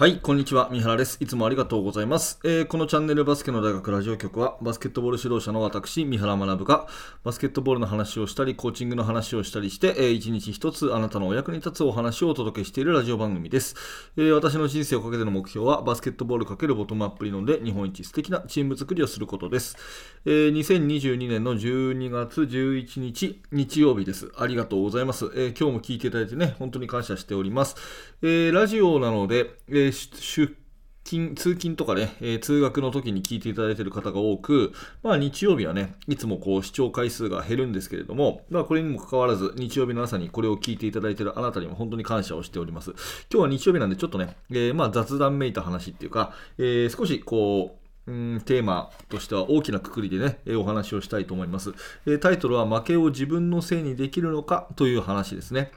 はい、こんにちは。三原です。いつもありがとうございます。えー、このチャンネルバスケの大学ラジオ局は、バスケットボール指導者の私、三原学が、バスケットボールの話をしたり、コーチングの話をしたりして、えー、一日一つあなたのお役に立つお話をお届けしているラジオ番組です。えー、私の人生をかけての目標は、バスケットボールかけるボトムアップ理論で日本一素敵なチーム作りをすることです。えー、2022年の12月11日、日曜日です。ありがとうございます。え、今日も聞いていただいてね、本当に感謝しております。えー、ラジオなので、えー、勤通勤とかね、えー、通学の時に聞いていただいている方が多く、まあ日曜日はね、いつもこう視聴回数が減るんですけれども、まあこれにもかかわらず、日曜日の朝にこれを聞いていただいているあなたにも本当に感謝をしております。今日は日曜日なんでちょっとね、えー、まあ雑談めいた話っていうか、えー、少しこう、うんテーマとしては大きなくくりでね、えお話をしたいと思います、えタイトルは負けを自分のせいにできるのかという話ですね。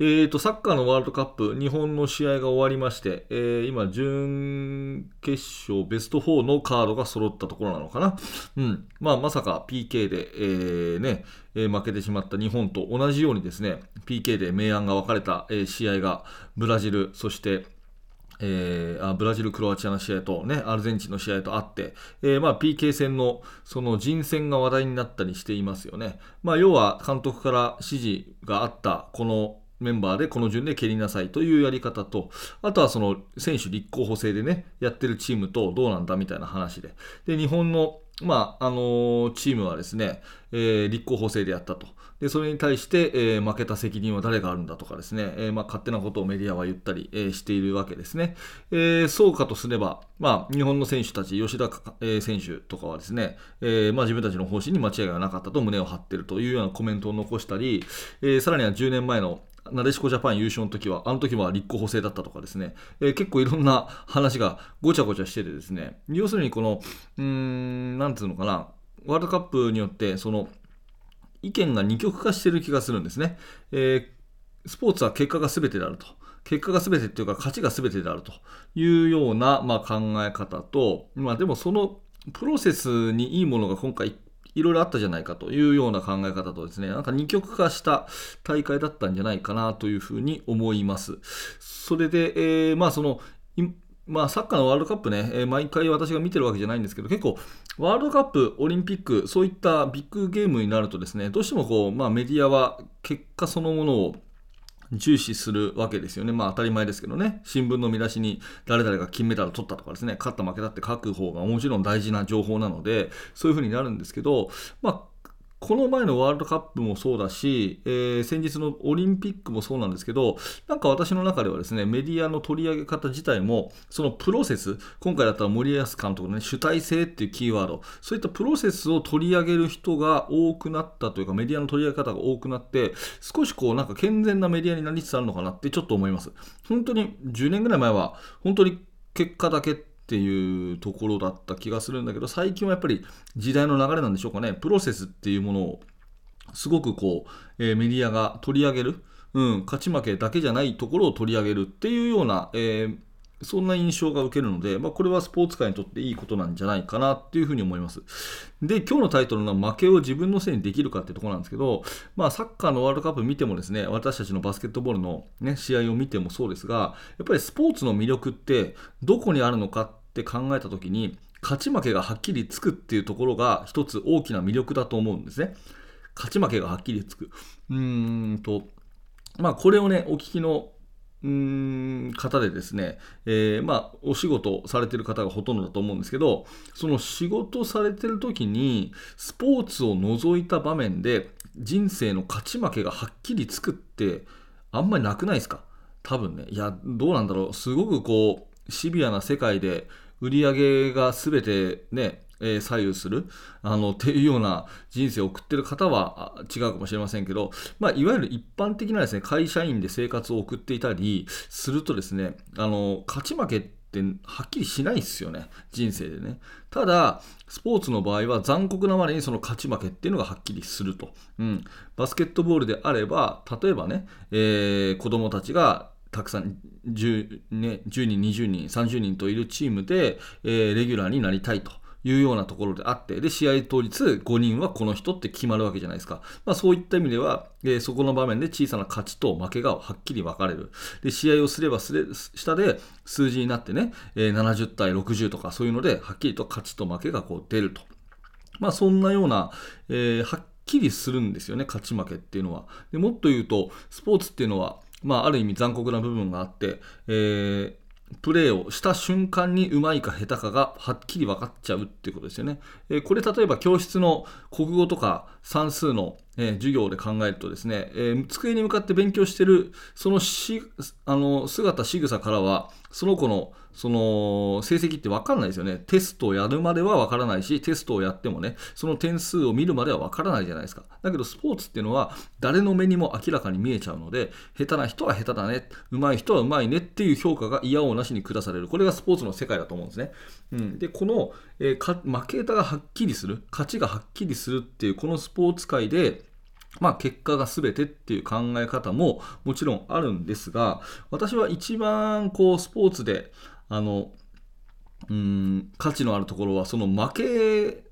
えーと、サッカーのワールドカップ、日本の試合が終わりまして、えー、今、準決勝、ベスト4のカードが揃ったところなのかな。うん。まあ、まさか PK で、えー、ね、えー、負けてしまった日本と同じようにですね、PK で明暗が分かれた、え、試合が、ブラジル、そして、えー、ブラジル、クロアチアの試合と、ね、アルゼンチンの試合とあって、えーまあ、PK 戦のその人選が話題になったりしていますよね。まあ、要は監督から指示があったこのメンバーでこの順で蹴りなさいというやり方と、あとはその選手立候補制でね、やってるチームとどうなんだみたいな話で。で、日本の、まあ、あの、チームはですね、えー、立候補制でやったと。で、それに対して、えー、負けた責任は誰があるんだとかですね、えまあ、勝手なことをメディアは言ったり、えしているわけですね。えそうかとすれば、まあ、日本の選手たち、吉田、え選手とかはですね、えまあ、自分たちの方針に間違いがなかったと胸を張っているというようなコメントを残したり、えさらには10年前のなでしこジャパン優勝の時は、あの時は立候補制だったとかですね、えー、結構いろんな話がごちゃごちゃしててですね、要するにこの、うーん、なんていうのかな、ワールドカップによって、その、意見が二極化してる気がするんですね。えー、スポーツは結果が全てであると。結果が全てっていうか、勝ちが全てであるというような、まあ、考え方と、まあ、でもそのプロセスにいいものが今回いろいろあったじゃないかというような考え方とですね、なんか二極化した大会だったんじゃないかなというふうに思います。それで、えー、まあその、まあ、サッカーのワールドカップね、えー、毎回私が見てるわけじゃないんですけど、結構、ワールドカップ、オリンピック、そういったビッグゲームになるとですね、どうしてもこう、まあ、メディアは結果そのものを重視するわけですよね。まあ当たり前ですけどね。新聞の見出しに誰々が金メダル取ったとかですね、勝った負けたって書く方がもちろん大事な情報なので、そういうふうになるんですけど、まあこの前のワールドカップもそうだし、えー、先日のオリンピックもそうなんですけど、なんか私の中ではですね、メディアの取り上げ方自体も、そのプロセス、今回だったら森保監督のね、主体性っていうキーワード、そういったプロセスを取り上げる人が多くなったというか、メディアの取り上げ方が多くなって、少しこう、なんか健全なメディアになりつつあるのかなってちょっと思います。本当に10年ぐらい前は、本当に結果だけっていうところだった気がするんだけど最近はやっぱり時代の流れなんでしょうかねプロセスっていうものをすごくこう、えー、メディアが取り上げる、うん、勝ち負けだけじゃないところを取り上げるっていうような、えーそんな印象が受けるので、まあ、これはスポーツ界にとっていいことなんじゃないかなっていうふうに思います。で、今日のタイトルの負けを自分のせいにできるかっていうところなんですけど、まあ、サッカーのワールドカップ見てもですね、私たちのバスケットボールの、ね、試合を見てもそうですが、やっぱりスポーツの魅力ってどこにあるのかって考えたときに、勝ち負けがはっきりつくっていうところが一つ大きな魅力だと思うんですね。勝ち負けがはっきりつく。うーんと、まあ、これをね、お聞きのうん方でですね、えー、まあ、お仕事されてる方がほとんどだと思うんですけど、その仕事されてる時に、スポーツを除いた場面で、人生の勝ち負けがはっきりつくって、あんまりなくないですか？多分ね。いや、どうなんだろう。すごくこう、シビアな世界で、売り上げが全てね、え、左右するあのっていうような人生を送ってる方は違うかもしれませんけど、まあ、いわゆる一般的なですね会社員で生活を送っていたりするとですねあの勝ち負けってはっきりしないですよね人生でね。ただスポーツの場合は残酷なまでにその勝ち負けっていうのがはっきりすると、うん、バスケットボールであれば例えばね、えー、子供たちがたくさん 10,、ね、10人、20人、30人といるチームで、えー、レギュラーになりたいというようなところであって、で、試合当日5人はこの人って決まるわけじゃないですか。まあそういった意味では、えー、そこの場面で小さな勝ちと負けがはっきり分かれる。で、試合をすればすれ、下で数字になってね、えー、70対60とかそういうので、はっきりと勝ちと負けがこう出ると。まあそんなような、えー、はっきりするんですよね、勝ち負けっていうのは。でもっと言うと、スポーツっていうのは、まあある意味残酷な部分があって、えープレーをした瞬間にうまいか下手かがはっきり分かっちゃうっていうことですよね。えー、これ例えば教室の国語とか算数の、えー、授業で考えるとですね、えー、机に向かって勉強してるそのしあの姿仕草からはその子のその成績って分かんないですよね。テストをやるまでは分からないし、テストをやってもね、その点数を見るまでは分からないじゃないですか。だけどスポーツっていうのは誰の目にも明らかに見えちゃうので、下手な人は下手だね、上手い人は上手いねっていう評価が嫌おうなしに下される。これがスポーツの世界だと思うんですね。うん、で、この、えー、負けたがはっきりする、勝ちがはっきりするっていうこのスポーツ界で、まあ、結果が全てっていう考え方ももちろんあるんですが、私は一番こうスポーツであのうん価値のあるところはその負け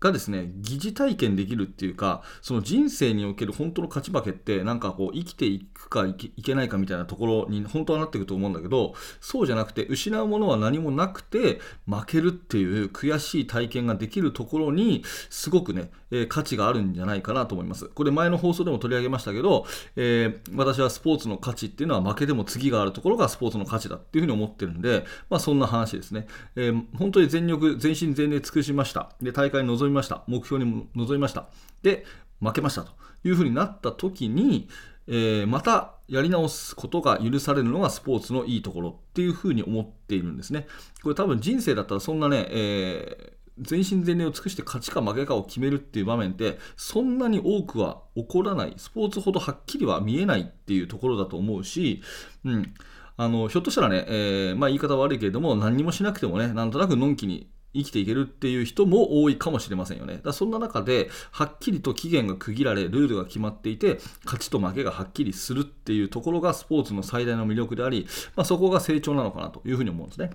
がですね疑似体験できるっていうかその人生における本当の勝ち負けってなんかこう生きていくかいけないかみたいなところに本当はなっていくと思うんだけどそうじゃなくて失うものは何もなくて負けるっていう悔しい体験ができるところにすごくね、えー、価値があるんじゃないかなと思います。これ前の放送でも取り上げましたけど、えー、私はスポーツの価値っていうのは負けでも次があるところがスポーツの価値だっていうふうに思ってるんでまあそんな話ですね、えー、本当に全力全身全霊尽くしました。で大会に臨みました。目標に臨みました。で、負けましたというふうになった時に、えー、またやり直すことが許されるのがスポーツのいいところっていうふうに思っているんですね。これ多分人生だったらそんなね、えー全身全霊を尽くして勝ちか負けかを決めるっていう場面ってそんなに多くは起こらないスポーツほどはっきりは見えないっていうところだと思うし、うん、あのひょっとしたらね、えー、まあ、言い方悪いけれども何もしなくてもねなんとなくのんきに生きていけるっていう人も多いかもしれませんよね。だそんな中で、はっきりと期限が区切られ、ルールが決まっていて、勝ちと負けがはっきりするっていうところがスポーツの最大の魅力であり、まあ、そこが成長なのかなというふうに思うんですね。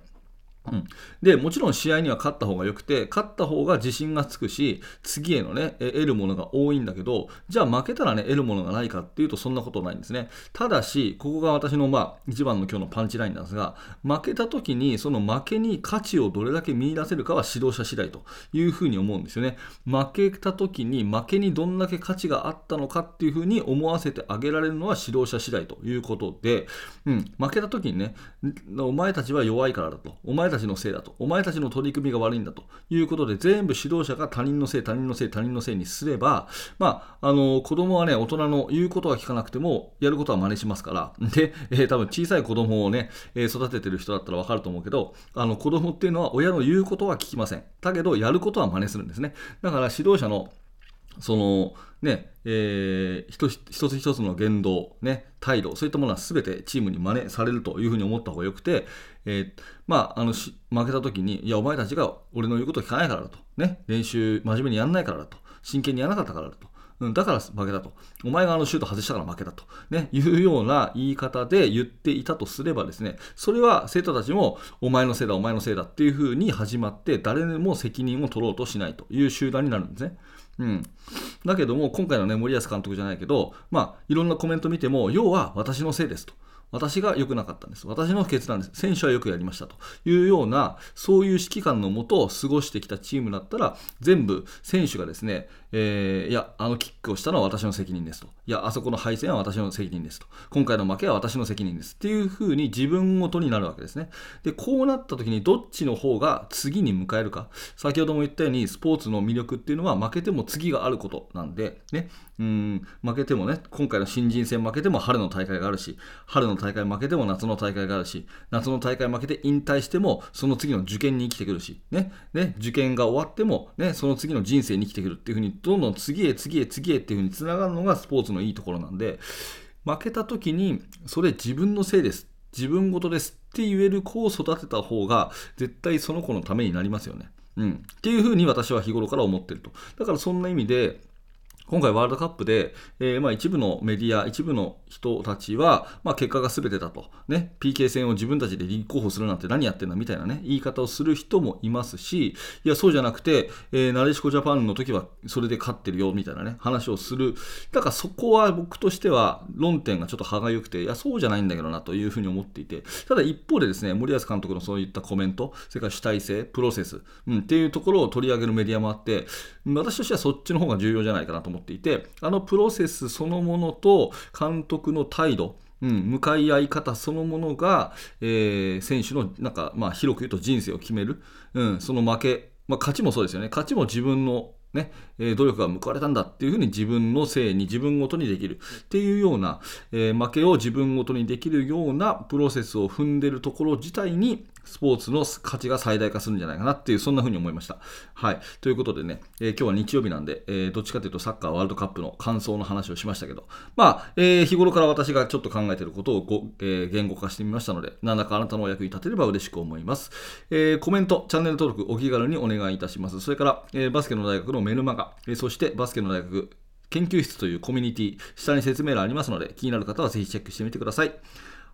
うん、でもちろん試合には勝った方が良くて勝った方が自信がつくし次へのね得るものが多いんだけどじゃあ負けたらね得るものがないかっていうとそんなことないんですね。ただしここが私のまあ一番の今日のパンチラインなんですが負けた時にその負けに価値をどれだけ見出せるかは指導者次第というふうに思うんですよね。負けた時に負けにどんだけ価値があったのかっていうふうに思わせてあげられるのは指導者次第ということで、うん、負けた時にねお前たちは弱いからだとお前たちのせいだと、お前たちの取り組みが悪いんだということで、全部指導者が他人のせい、他人のせい、他人のせいにすれば、まあ、あの子供はね、大人の言うことは聞かなくても、やることは真似しますから、で、えー、多分小さい子供をね、えー、育ててる人だったらわかると思うけど、あの子供っていうのは親の言うことは聞きません。だけど、やることは真似するんですね。だから指導者のそのね、えー、一つ一つの言動、ね、態度、そういったものは全てチームに真似されるというふうに思った方がよくて、えー、まあ、あの負けた時に、いや、お前たちが俺の言うことを聞かないからだと、ね、練習真面目にやらないからだと、真剣にやらなかったからだと、うん、だから負けたと。お前があのシュート外したから負けたと。ね、いうような言い方で言っていたとすればですね、それは生徒たちも、お前のせいだ、お前のせいだっていうふうに始まって、誰でも責任を取ろうとしないという集団になるんですね。うん、だけども、今回のね、森保監督じゃないけど、まあ、いろんなコメント見ても、要は私のせいですと。私が良くなかったんです。私の決断です。選手はよくやりましたというような、そういう指揮官のもとを過ごしてきたチームだったら、全部選手がですね、えー、いや、あのキックをしたのは私の責任ですと。いや、あそこの敗戦は私の責任ですと。今回の負けは私の責任です。っていうふうに自分ごとになるわけですね。で、こうなった時にどっちの方が次に迎えるか。先ほども言ったように、スポーツの魅力っていうのは負けても次があることなんで、ね、うん負けてもね、今回の新人戦負けても春の大会があるし、春の大会負けても夏の大会があるし、夏の大会負けて引退しても、その次の受験に生きてくるし、ね、ね受験が終わっても、ね、その次の人生に生きてくるっていうふうに、どんどん次へ次へ次へっていうふうにつながるのがスポーツのいいところなんで、負けた時に、それ自分のせいです。自分事ですって言える子を育てた方が、絶対その子のためになりますよね。うん。っていうふうに私は日頃から思ってると。だからそんな意味で、今回ワールドカップで、えー、まあ一部のメディア、一部の人たちは、まあ、結果が全てだと、ね、PK 戦を自分たちで立候補するなんて何やってんだみたいなね、言い方をする人もいますし、いや、そうじゃなくて、えー、なでしこジャパンの時はそれで勝ってるよみたいなね、話をする。だからそこは僕としては論点がちょっと歯がゆくて、いや、そうじゃないんだけどなというふうに思っていて、ただ一方でですね、森保監督のそういったコメント、それから主体性、プロセス、うん、っていうところを取り上げるメディアもあって、私としてはそっちの方が重要じゃないかなと思ってっていて、あのプロセスそのものと監督の態度、うん、向かい合い方そのものが、えー、選手のなんか、まあ、広く言うと人生を決める、うん、その負け、まあ、勝ちもそうですよね。勝ちも自分のね、え努力が報われたんだっていうふうに自分のせいに自分ごとにできるっていうような、えー、負けを自分ごとにできるようなプロセスを踏んでるところ自体にスポーツの価値が最大化するんじゃないかなっていう、そんな風に思いました。はい。ということでね、えー、今日は日曜日なんで、えー、どっちかというとサッカーワールドカップの感想の話をしましたけど、まあ、えー、日頃から私がちょっと考えていることをご、え言語化してみましたので、何らかあなたのお役に立てれば嬉しく思います。えコメント、チャンネル登録、お気軽にお願いいたします。それから、えバスケの大学のメルマガ、えそしてバスケの大学研究室というコミュニティ、下に説明欄ありますので、気になる方はぜひチェックしてみてください。